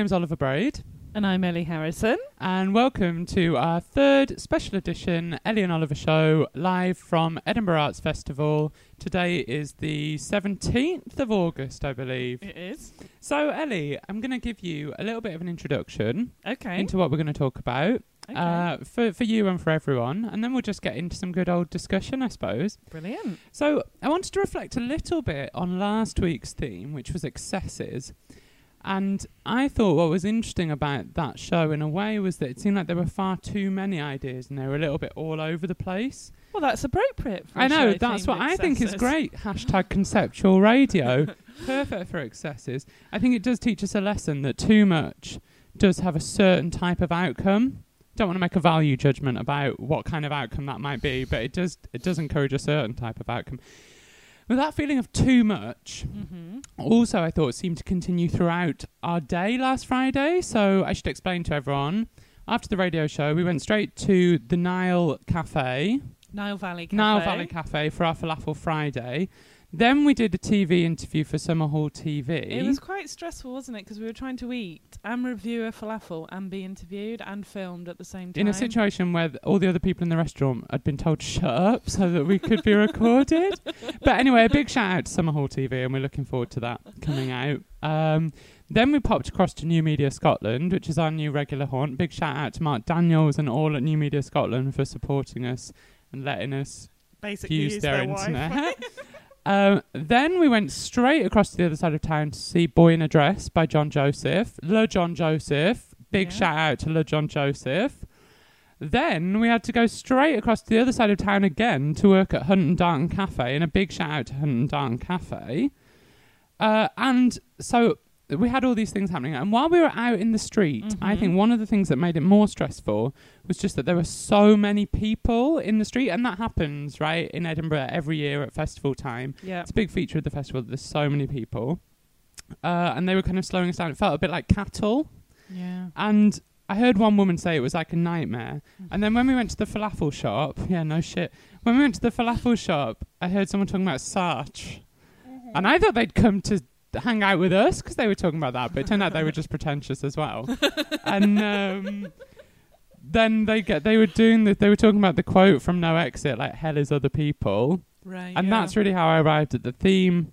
Name's Oliver Braid, And I'm Ellie Harrison. and welcome to our third special edition Ellie and Oliver show live from Edinburgh Arts Festival. Today is the 17th of August, I believe. It is. So, Ellie, I'm going to give you a little bit of an introduction Okay. into what we're going to talk about okay. uh, for, for you and for everyone, and then we'll just get into some good old discussion, I suppose. Brilliant. So I wanted to reflect a little bit on last week's theme, which was excesses. And I thought what was interesting about that show in a way was that it seemed like there were far too many ideas and they were a little bit all over the place. Well, that's appropriate. For I know, that's what I think is great. Hashtag conceptual radio. Perfect for excesses. I think it does teach us a lesson that too much does have a certain type of outcome. Don't want to make a value judgment about what kind of outcome that might be, but it does it does encourage a certain type of outcome. With that feeling of too much, Mhm. also I thought seemed to continue throughout our day last Friday. So I should explain to everyone. After the radio show, we went straight to the Nile Cafe, Nile Valley Cafe. Nile Valley Cafe for our Falafel Friday. Then we did a TV interview for Summerhall TV. It was quite stressful, wasn't it? Because we were trying to eat and review a falafel and be interviewed and filmed at the same time. in a situation where th- all the other people in the restaurant had been told to shut up so that we could be recorded. But anyway, a big shout out to Summerhall TV, and we're looking forward to that coming out. Um, then we popped across to New Media Scotland, which is our new regular haunt. Big shout out to Mark Daniels and all at New Media Scotland for supporting us and letting us Basically, use use their, their internet. Um, then we went straight across to the other side of town to see Boy in a Dress by John Joseph. La John Joseph. Big Yeah. shout out to La John Joseph. Then we had to go straight across to the other side of town again to work at Hunt and Darton Cafe, and a big shout out to Hunt and Darton Cafe. Uh, and so we had all these things happening, and while we were out in the street, I Mhm. think one of the things that made it more stressful was just that there were so many people in the street, and that happens right in Edinburgh every year at festival time. yeah. It's a big feature of the festival that there's so many people, uh, and they were kind of slowing us down. It felt a bit like cattle. Yeah. And I heard one woman say it was like a nightmare. And then when we went to the falafel shop, yeah, no shit. When we went to the falafel shop, I heard someone talking about Sartre. And I thought they'd come to hang out with us because they were talking about that, but it turned out they were just pretentious as well. and um, then they get they were doing the, they were talking about the quote from No Exit, like "Hell is other people," Right. and yeah. that's really how I arrived at the theme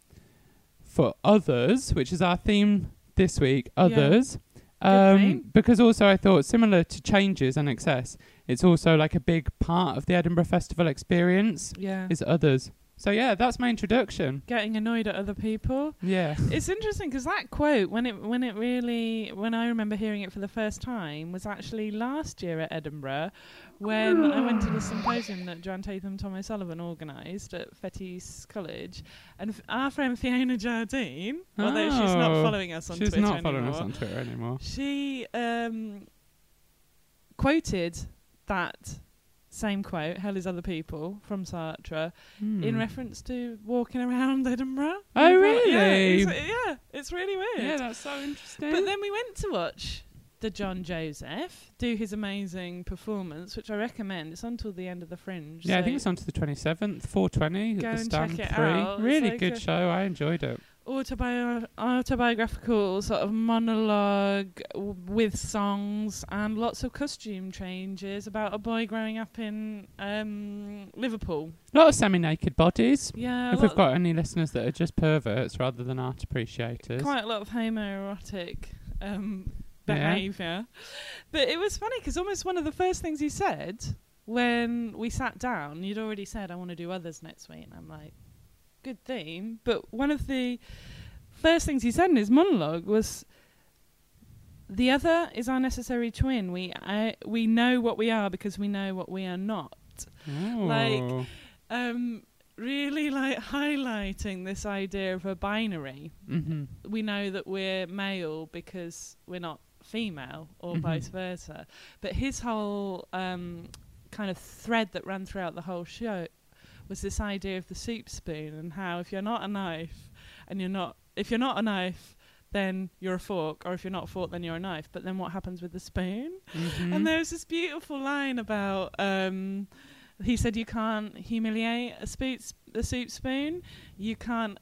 for others, which is our theme this week. Others, Good um, because also I thought similar to changes and excess, it's also like a big part of the Edinburgh Festival experience yeah. is others. So yeah, that's my introduction. Getting annoyed at other people. Yeah, It's interesting because that quote, when it when it really when I remember hearing it for the first time, was actually last year at Edinburgh, when I went to the symposium that Joanne Tatham Tom O'Sullivan organised at Fettes College, and f- our friend Fiona Jardine, although she's not Oh, following us on she's Twitter not following anymore, us on Twitter anymore. she um, quoted that same quote, "Hell is other people" from Sartre, in Hmm. reference to walking around Edinburgh. Oh, really? Yeah, it's, yeah, it's really weird. Yeah, that's so interesting. But then we went to watch the John Joseph do his amazing performance, which I recommend. It's until the end of the Fringe. yeah, I think it's on to the 27th, 420 Go at the and check it free. out. Really like good show. I enjoyed it. Autobio- autobiographical sort of monologue w- with songs and lots of costume changes about a boy growing up in um, Liverpool. A lot of semi-naked bodies. Yeah, if we've got any listeners that are just perverts rather than art appreciators. quite a lot of homoerotic um, Yeah. behaviour. But it was funny because almost one of the first things he said when we sat down, you'd already said, I want to do others next week. And I'm like, good theme. But one of the first things he said in his monologue was, the other is our necessary twin. We I, we know what we are because we know what we are not. like, Oh. Um, really like highlighting this idea of a binary hmm we know that we're male because we're not female or Mhm. vice versa. But his whole um, kind of thread that ran throughout the whole show was this idea of the soup spoon and how if you're not a knife and you're not if you're not a knife then you're a fork or if you're not a fork then you're a knife but then what happens with the spoon Mhm. and there's this beautiful line about um, he said you can't humiliate a, spoot, a soup spoon you can't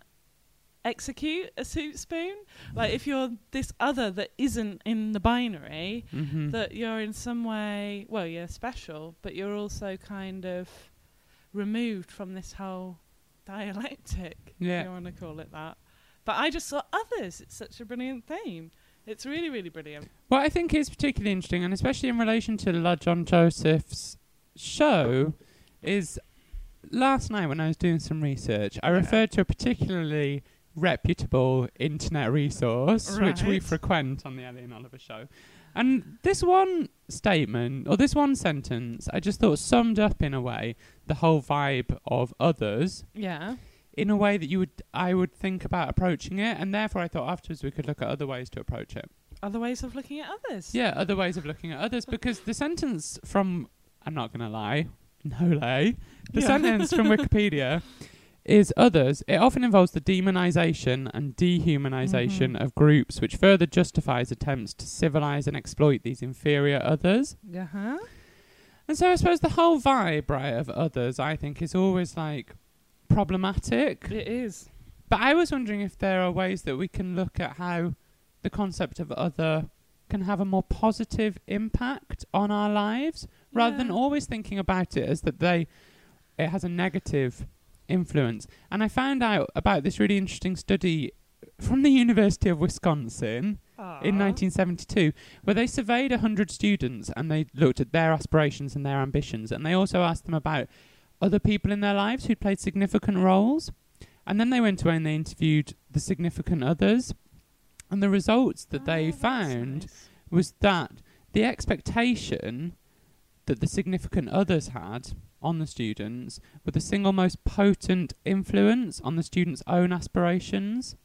execute a soup spoon. Like if you're this other that isn't in the binary, hmm that you're in some way, well, you're special, but you're also kind of removed from this whole dialectic, if you want to call it that. But I just saw others. It's such a brilliant theme. It's really, really brilliant. What I think is particularly interesting, and especially in relation to La John Joseph's show, is last night when I was doing some research, I Yeah. referred to a particularly reputable internet resource which we frequent on the Ellie and Oliver show. And this one statement, or this one sentence, I just thought summed up in a way the whole vibe of others Yeah. in a way that you would I would think about approaching it, and therefore I thought afterwards we could look at other ways to approach it. Other ways of looking at others. Yeah, other ways of looking at others because the sentence from I'm not gonna lie, no lay. The Yeah. sentence from Wikipedia is others. It often involves the demonization and dehumanization Mhm. of groups, which further justifies attempts to civilize and exploit these inferior others. Uh-huh. And so I suppose the whole vibe, right, of others, I think, is always like problematic. It is. But I was wondering if there are ways that we can look at how the concept of other can have a more positive impact on our lives rather than always thinking about it as that they it has a negative influence. And I found out about this really interesting study from the University of Wisconsin in 1972 where they surveyed 100 students and they looked at their aspirations and their ambitions and they also asked them about other people in their lives who'd played significant roles and then they went away and they interviewed the significant others and the results that Oh, they ah, found nice. was that the expectation that the significant others had on the students were the single most potent influence on the students' own aspirations?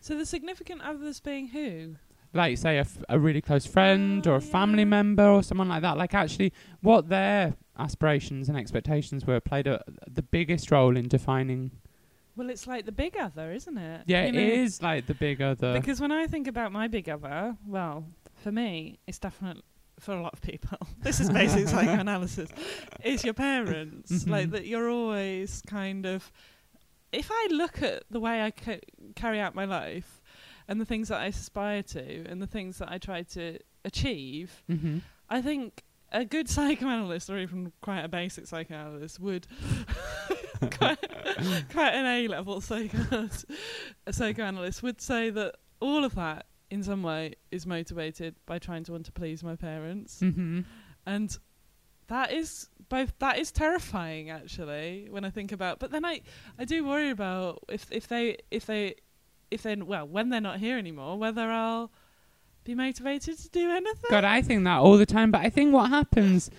So the significant others being who? like say a, f- a really close friend or Oh, a family member or someone like that. Like actually what their aspirations and expectations were played a, the biggest role in defining Well, it's like the big other, isn't it? yeah You it know, is like the big other. Because when I think about my big other, well, for me, it's definitely for a lot of people. this is basic psychoanalysis. It's your parents, Mhm. like that. You're always kind of. If I look at the way I ca- carry out my life, and the things that I aspire to, and the things that I try to achieve, hmm I think a good psychoanalyst, or even quite a basic psychoanalyst, would quite, quite an A level psychoanalyst, psychoanalyst would say that all of that, in some way, is motivated by trying to want to please my parents, hmm and that is both that is terrifying actually when I think about. But then I I do worry about if if they if they if they well when they're not here anymore whether I'll be motivated to do anything. God, I think that all the time. But I think what happens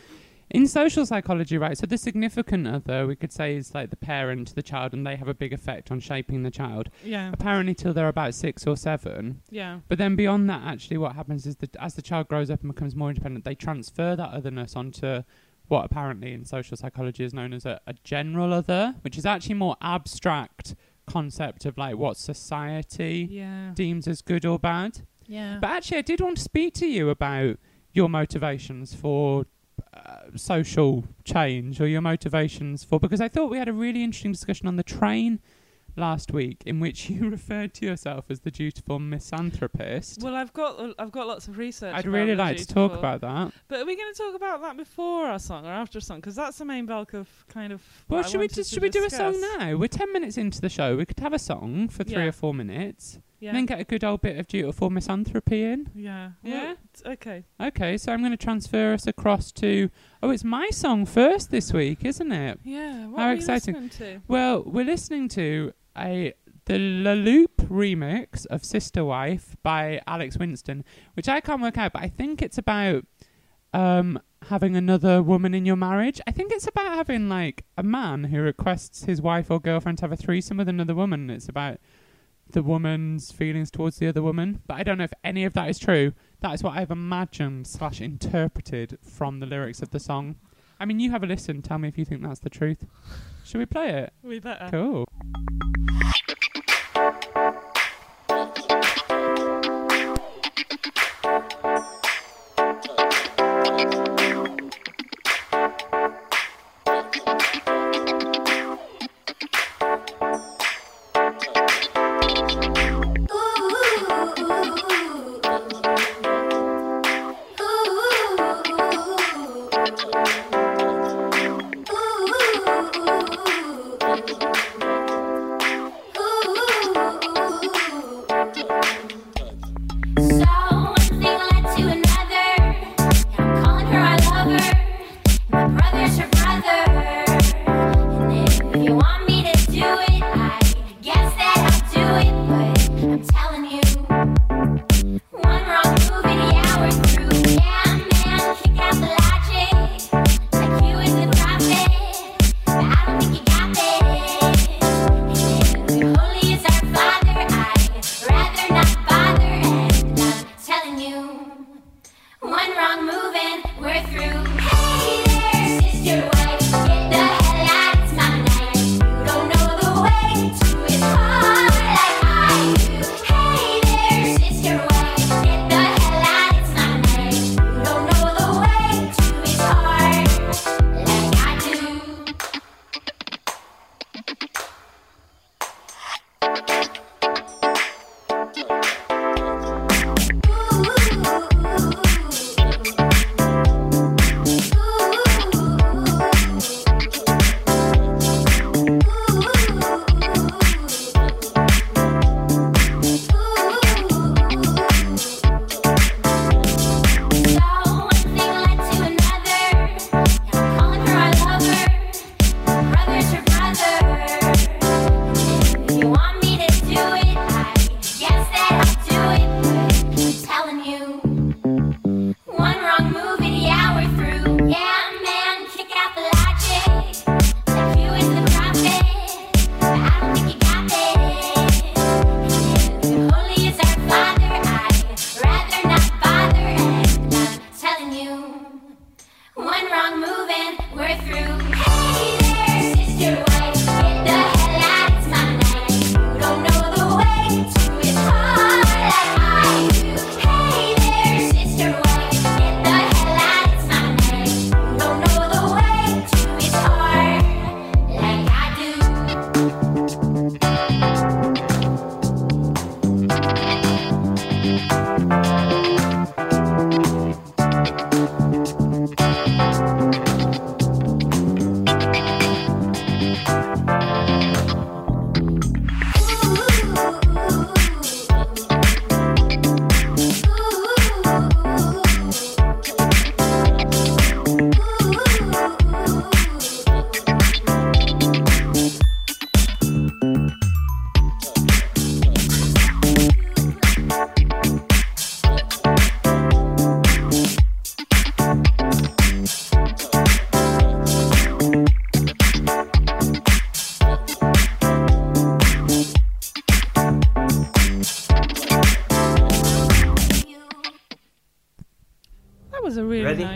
in social psychology, right? So the significant other, we could say, is like the parent, to the child, and they have a big effect on shaping the child. Yeah, Apparently, till they're about six or seven. yeah, But then beyond that, actually, what happens is that as the child grows up and becomes more independent, they transfer that otherness onto what apparently in social psychology is known as a, a general other, which is actually more abstract concept of like what society yeah, deems as good or bad. yeah. But actually, I did want to speak to you about your motivations for uh, social change or your motivations for because I thought we had a really interesting discussion on the train last week in which you referred to yourself as the dutiful misanthropist. Well, I've got I've got lots of research. I'd really like to talk about that. But are we going to talk about that before our song or after a song? Because that's the main bulk of kind of. Well, should we just should we do a song now? We're ten minutes into the show. We could have a song for three Yeah. or four minutes, Yeah. and then get a good old bit of dutiful misanthropy in. yeah. Yeah? Well, okay. Okay, so I'm going to transfer us across to. Oh, it's my song first this week, isn't it? Yeah. What How are exciting. listening to? Well, we're listening to a the La Loop remix of Sister Wife by Alex Winston, which I can't work out, but I think it's about um, having another woman in your marriage. I think it's about having like a man who requests his wife or girlfriend to have a threesome with another woman. It's about the woman's feelings towards the other woman, but I don't know if any of that is true. That is what I've imagined slash interpreted from the lyrics of the song. I mean, you have a listen. Tell me if you think that's the truth. Should we play it? We better. Cool.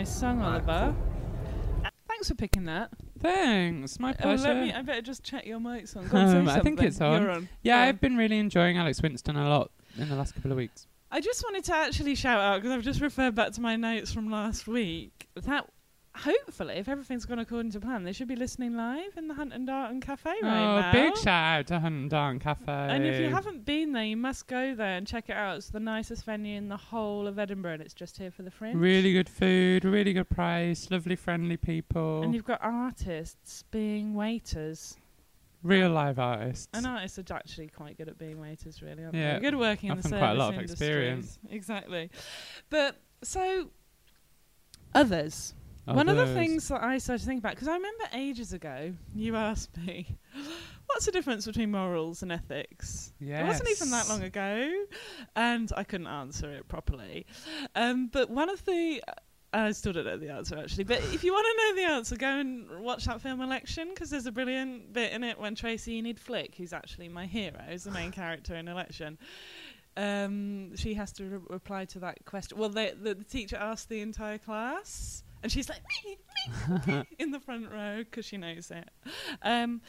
Nice song, Oliver. Thanks for picking that. Thanks, my Oh, pleasure. let me, I better just check your mic's on. Go on, say Um, I think it's on. On. yeah, Go. I've been really enjoying Alex Winston a lot in the last couple of weeks. I just wanted to actually shout out because I've just referred back to my notes from last week. That hopefully, if everything's gone according to plan, they should be listening live in the Hunt and Darton Cafe right oh, now. big shout out to Hunt and Darton Cafe. And if you haven't been there, you must go there and check it out. It's the nicest venue in the whole of Edinburgh, and it's just here for the Fringe. Really good food, really good price, lovely, friendly people, And you've got artists being waiters. real live artists. And artists are actually quite good at being waiters, really, aren't Yeah, they? Good working in the service quite a lot of industries. experience. Exactly. But so others. One of the things that I started to think about, because I remember ages ago, you asked me, what's the difference between morals and ethics? It wasn't even that long ago, and I couldn't answer it properly. Um, but one of the. I still don't know the answer actually, but if you want to know the answer, go and watch that film Election because there's a brilliant bit in it when Tracy Enid Flick, who's actually my hero, is the main character in Election. Um, she has to re- reply to that question. Well, they, the, the teacher asked the entire class, and she's like me, me, me in the front row because she knows it. Um,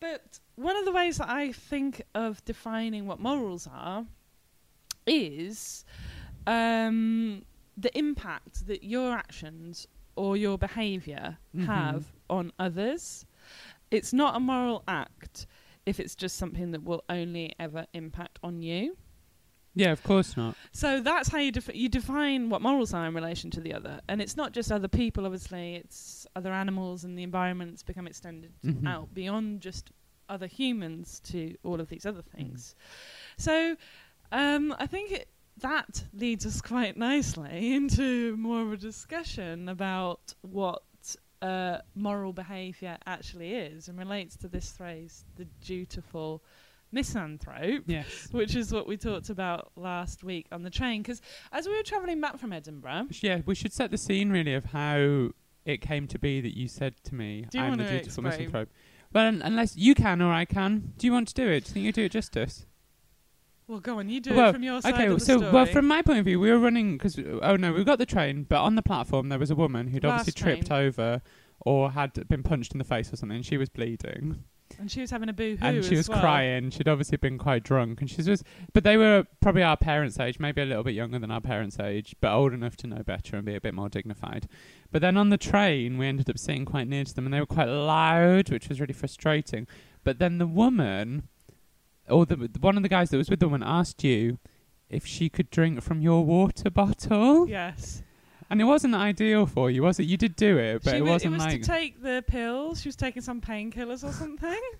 but one of the ways that I think of defining what morals are is um, the impact that your actions or your behavior Mhm. have on others. It's not a moral act if it's just something that will only ever impact on you. Yeah, of course not. So that's how you defi- you define what morals are in relation to the other, and it's not just other people. Obviously, it's other animals and the environment's become extended Mhm. out beyond just other humans to all of these other things. So um, I think it, that leads us quite nicely into more of a discussion about what uh, moral behaviour actually is and relates to this phrase, the dutiful misanthrope Yes. which is what we talked about last week on the train. Because as we were travelling back from Edinburgh, Yeah, we should set the scene really of how it came to be that you said to me, Do "I'm the dutiful explain? misanthrope." Well, un- unless you can or I can, do you want to do it? Do you think you do it justice? Well, go on, you do well, it from your side okay, of the so story. well, from my point of view, we were running because oh no, we got the train, but on the platform there was a woman who'd Last obviously tripped train. over or had been punched in the face or something. She was bleeding and she was having a boo-hoo and she as was well. crying. She'd obviously been quite drunk, and she was. But they were probably our parents' age, maybe a little bit younger than our parents' age, but old enough to know better and be a bit more dignified. But then on the train, we ended up sitting quite near to them, and they were quite loud, which was really frustrating. But then the woman, or the one of the guys that was with the woman, asked you if she could drink from your water bottle, Yes. And it wasn't ideal for you, was it? You did do it, but she it wa- wasn't it was like. to take the pills. She was taking some painkillers or something.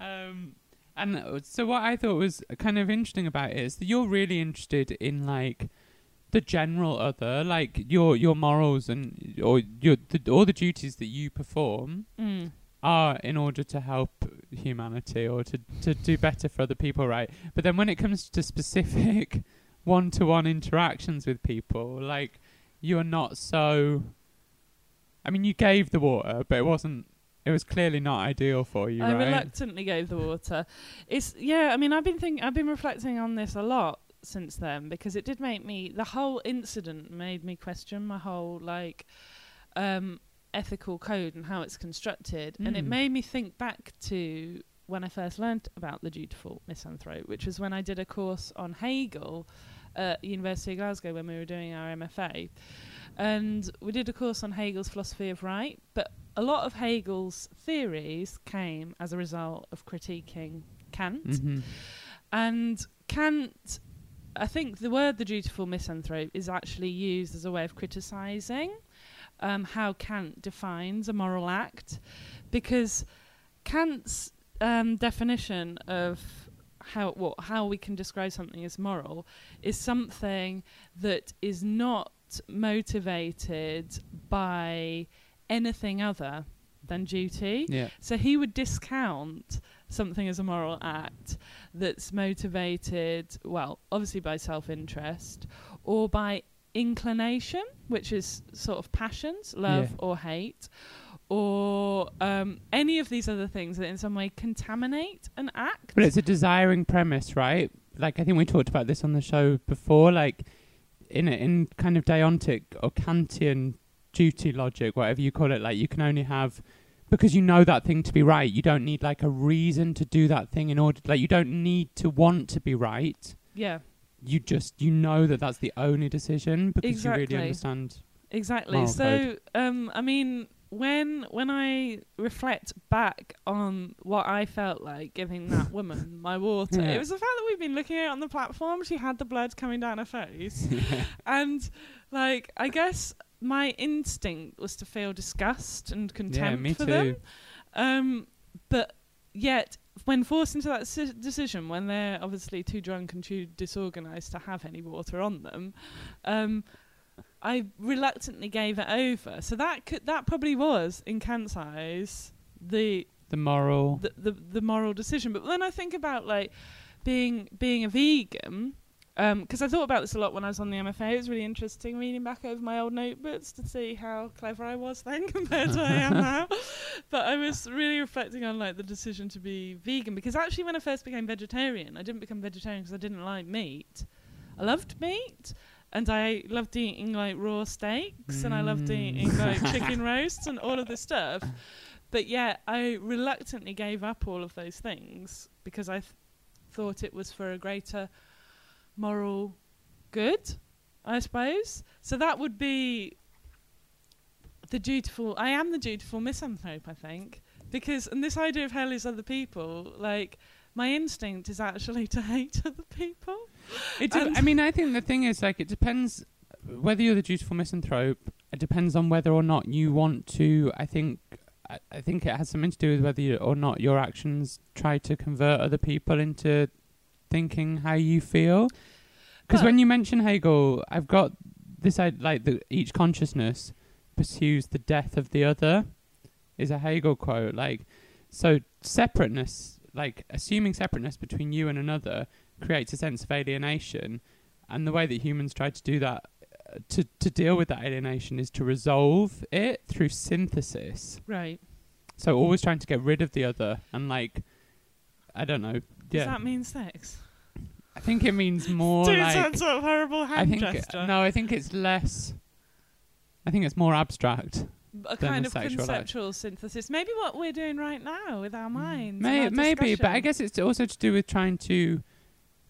Um, and uh, so what I thought was kind of interesting about it is that you're really interested in like the general other, like your your morals and or your the, all the duties that you perform Mm. are in order to help humanity or to to do better for other people, right? But then when it comes to specific one-to-one interactions with people, like you're not so. I mean, you gave the water, but it wasn't. It was clearly not ideal for you, I right? reluctantly gave the water. It's yeah. I mean, I've been think I've been reflecting on this a lot since then because it did make me. The whole incident made me question my whole like um, ethical code and how it's constructed, and it Mm. made me think back to when I first learned about the dutiful misanthrope, which was when I did a course on Hegel at University of Glasgow when we were doing our MFA. And we did a course on Hegel's philosophy of right, but a lot of Hegel's theories came as a result of critiquing Kant. Mhm. And Kant, I think the word the dutiful misanthrope is actually used as a way of criticising um, how Kant defines a moral act, because Kant's um, definition of how what how we can describe something as moral is something that is not motivated by anything other than duty. Yeah. So he would discount something as a moral act that's motivated, well, obviously by self interest or by inclination, which is sort of passions, love Yeah. or hate, or um, any of these other things that in some way contaminate an act. But it's a desiring premise, right? Like I think we talked about this on the show before. Like in in kind of deontic or Kantian duty logic, whatever you call it, like you can only have because you know that thing to be right. You don't need like a reason to do that thing in order. Like you don't need to want to be right. yeah, You just you know that that's the only decision because you really understand. Exactly. Moral so, um, I mean, when when I reflect back on what I felt like giving that woman my water, Yeah. it was the fact that we've been looking at it on the platform. She had the blood coming down her face, and like I guess my instinct was to feel disgust and contempt me for too. them. Um, but yet, when forced into that si- decision, when they're obviously too drunk and too disorganized to have any water on them, um, I reluctantly gave it over. So that could that probably was in Kant's eyes the The moral. the, the the moral decision. But then I think about like being being a vegan, um, because I thought about this a lot when I was on the MFA. It was really interesting reading back over my old notebooks to see how clever I was then compared to what I am now. But I was really reflecting on like the decision to be vegan because actually when I first became vegetarian, I didn't become vegetarian because I didn't like meat. I loved meat. And I loved eating like raw steaks, and I loved Mm. eating like chicken roasts and all of this stuff. But yeah, I reluctantly gave up all of those things because I th- thought it was for a greater moral good, I suppose. So that would be the dutiful. I am the dutiful misanthrope, I think, because and this idea of hell is other people. Like my instinct is actually to hate other people. It de- I mean, I think the thing is, like, it depends whether you're the dutiful misanthrope. It depends on whether or not you want to. I think. I, I think it has something to do with whether you, or not your actions try to convert other people into thinking how you feel. Because when you mention Hegel, I've got this like that each consciousness pursues the death of the other. Is a Hegel quote like so separateness, like assuming separateness between you and another, creates a sense of alienation, and the way that humans try to do that. uh, To to deal with that alienation is to resolve it through synthesis. Right. So always trying to get rid of the other and like I don't know. Does Yeah. that mean sex? I think it means more like. sort of horrible I hand think gesture. no, I think it's less. I think it's more abstract. a kind of act. conceptual synthesis. Maybe what we're doing right now with our minds. May, our maybe, but I guess it's also to do with trying to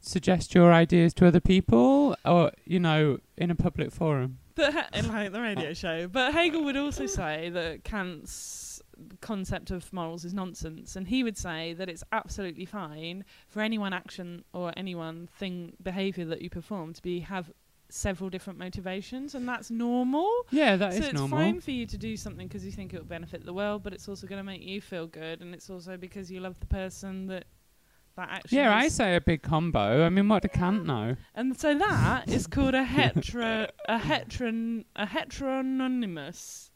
suggest your ideas to other people, or you know, in a public forum. But like the radio oh. show. But Hegel would also say that Kant's concept of morals is nonsense, and he would say that it's absolutely fine for any one action or any one thing behaviour that you perform to be have several different motivations, and that's normal. Yeah, that so is it's normal. fine for you to do something because you think it will benefit the world, but it's also going to make you feel good, and it's also because you love the person that that action. Yeah, I is- say a big combo. I mean, what do Kant know? and so that is called a hetero a heteron a heteronomous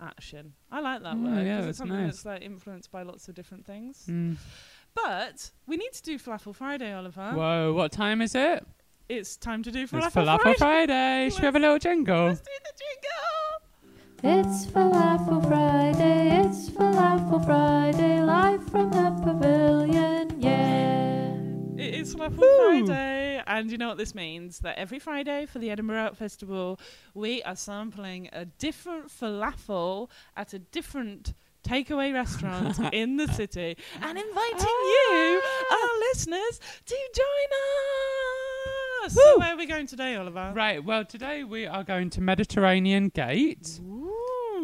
action. I like that Mm, word yeah, because that's it's something nice. that's like influenced by lots of different things. Mm. But we need to do Falafel Friday, Oliver. Whoa, what time is it? It's time to do It's Falafel, Falafel Friday. Friday. Should we have a little jingle? Let's do the jingle. It's Falafel Friday, it's Falafel Friday, live from the pavilion, yeah. It is Falafel Woo. Friday, and you know what this means? That every Friday for the Edinburgh Art Festival, we are sampling a different falafel at a different takeaway restaurant in the city and inviting ah! you, our listeners, to join us. So, where are we going today, Oliver? Right, well, today we are going to Mediterranean Gate.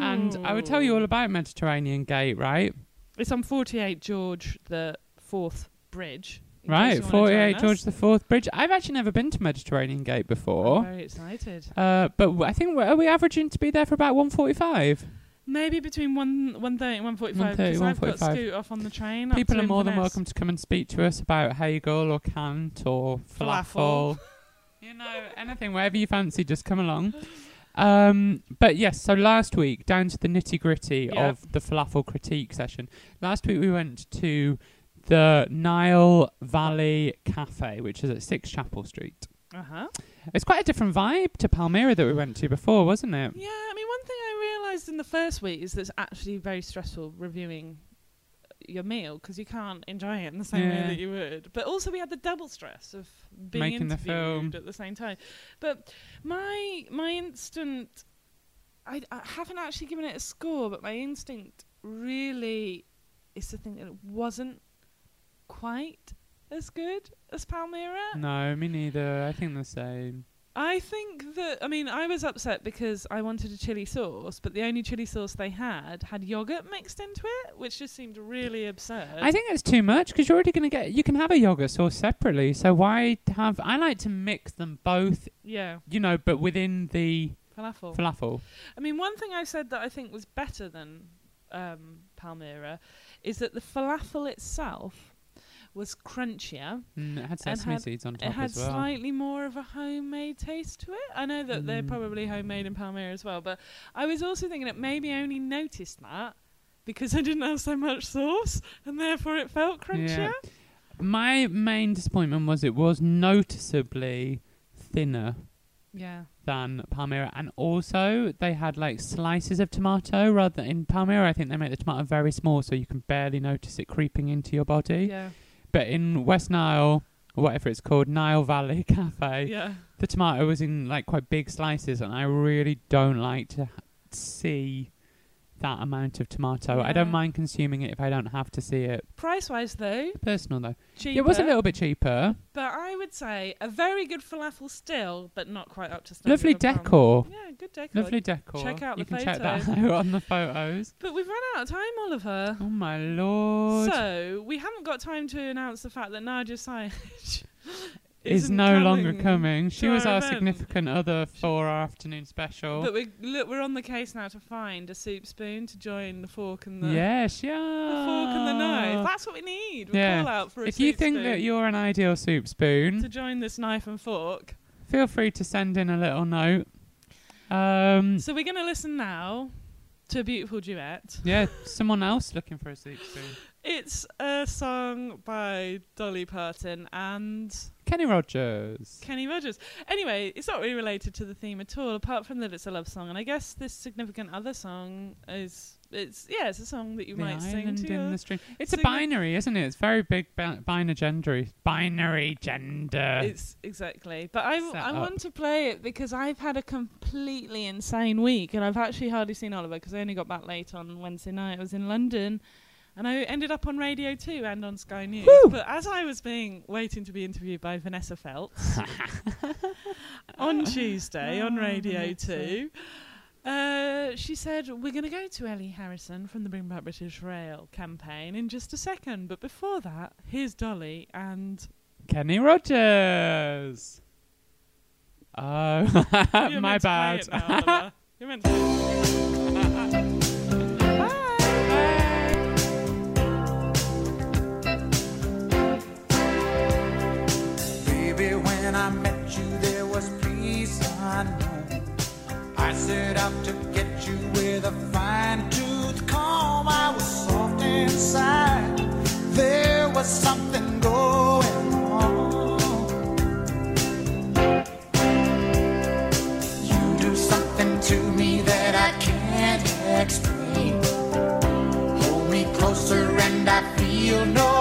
And I will tell you all about Mediterranean Gate, right? It's on 48 George the Fourth Bridge. in case Right, you wanna 48 join George us. the Fourth Bridge. I've actually never been to Mediterranean Gate I'm before. very excited. Uh, but w- I think we're, are we averaging to be there for about 145? Maybe between one one thirty and one forty five 1:30, because I've got 1:45. Scoot off on the train. up People to are more than Inverness. welcome to come and speak to us about Hegel or Kant or falafel. Falafel. you know, anything, whatever you fancy, just come along. Um, but yes, so last week, down to the nitty gritty Yeah. of the falafel critique session. Last week we went to the Nile Valley Cafe, which is at Six Chapel Street. Uh huh. It's quite a different vibe to Palmyra that we went to before, wasn't it? Yeah, I mean, one thing I realised in the first week is that it's actually very stressful reviewing your meal because you can't enjoy it in the same Yeah. way that you would. But also, we had the double stress of being Making the interviewed film. at the same time. But my my instant, I, I haven't actually given it a score, but my instinct really is to think that it wasn't quite as good as Palmyra. No, me neither. I think the same. I think that I mean I was upset because I wanted a chili sauce, but the only chili sauce they had had yogurt mixed into it, which just seemed really absurd. I think it's too much because you're already going to get. You can have a yogurt sauce separately. So why have? I like to mix them both. yeah, You know, but within the falafel. falafel. I mean, one thing I said that I think was better than um, Palmyra is that the falafel itself was crunchier. Mm, it had sesame had- seeds on It top had as well. slightly more of a homemade taste to it. I know that they're Mm. probably homemade in Palmyra as well, but I was also thinking that maybe I only noticed that because I didn't have so much sauce, and therefore it felt crunchier. My main disappointment was it was noticeably thinner Yeah. than Palmyra, and also they had like slices of tomato rather than in Palmyra. I think they make the tomato very small, so you can barely notice it creeping into your body. Yeah. But in West Nile, or whatever it's called, Nile Valley Cafe, Yeah. the tomato was in like quite big slices, and I really don't like to see that amount of tomato. I don't mind consuming it if I don't have to see it. Price wise, though, Personal though, cheaper. it was a little bit cheaper. But I would say a very good falafel still, but not quite up to standard. Lovely Palm- decor. Yeah, good decor. Lovely decor. Check out you the can check that out on the photos. But we've run out of time, Oliver. Oh my lord! So we haven't got time to announce the fact that Nadia Sayaj is isn't no longer coming. coming. She was our our event. significant other for our afternoon special. But we look, we're on the case now to find a soup spoon to join the fork and the, yes, yeah. the fork and the knife. That's what we need. We'll Yeah. call out for a If you think spoon that you're an ideal soup spoon, to join this knife and fork. feel free to send in a little note. Um, So we're going to listen now to a beautiful duet. yeah, someone else looking for a soup spoon. It's a song by Dolly Parton and Kenny Rogers. Kenny Rogers. Anyway, it's not really related to the theme at all, apart from that it's a love song. And I guess this significant other song is It's yeah, it's a song that you the might sing to in the stream. It's a sing binary, isn't it? It's very big bi- binary gender. Binary gender. It's exactly. But I, want to play it because I've had a completely insane week and I've actually hardly seen Oliver because I only got back late on Wednesday night. I was in London and I ended up on Radio 2 and on Sky News. But as I was being waiting to be interviewed by Vanessa Feltz on Tuesday on Oh, Radio Vanessa. 2, uh, she said, We're going to go to Ellie Harrison from the Bring Back British Rail campaign in just a second. But before that, here's Dolly and Kenny Rogers. Oh, my meant to play bad. now, You're meant to I met you, there was peace unknown. I set out to get you with a fine tooth comb. I was soft inside. There was something going on. You do something to me that I can't explain. Hold me closer and I feel no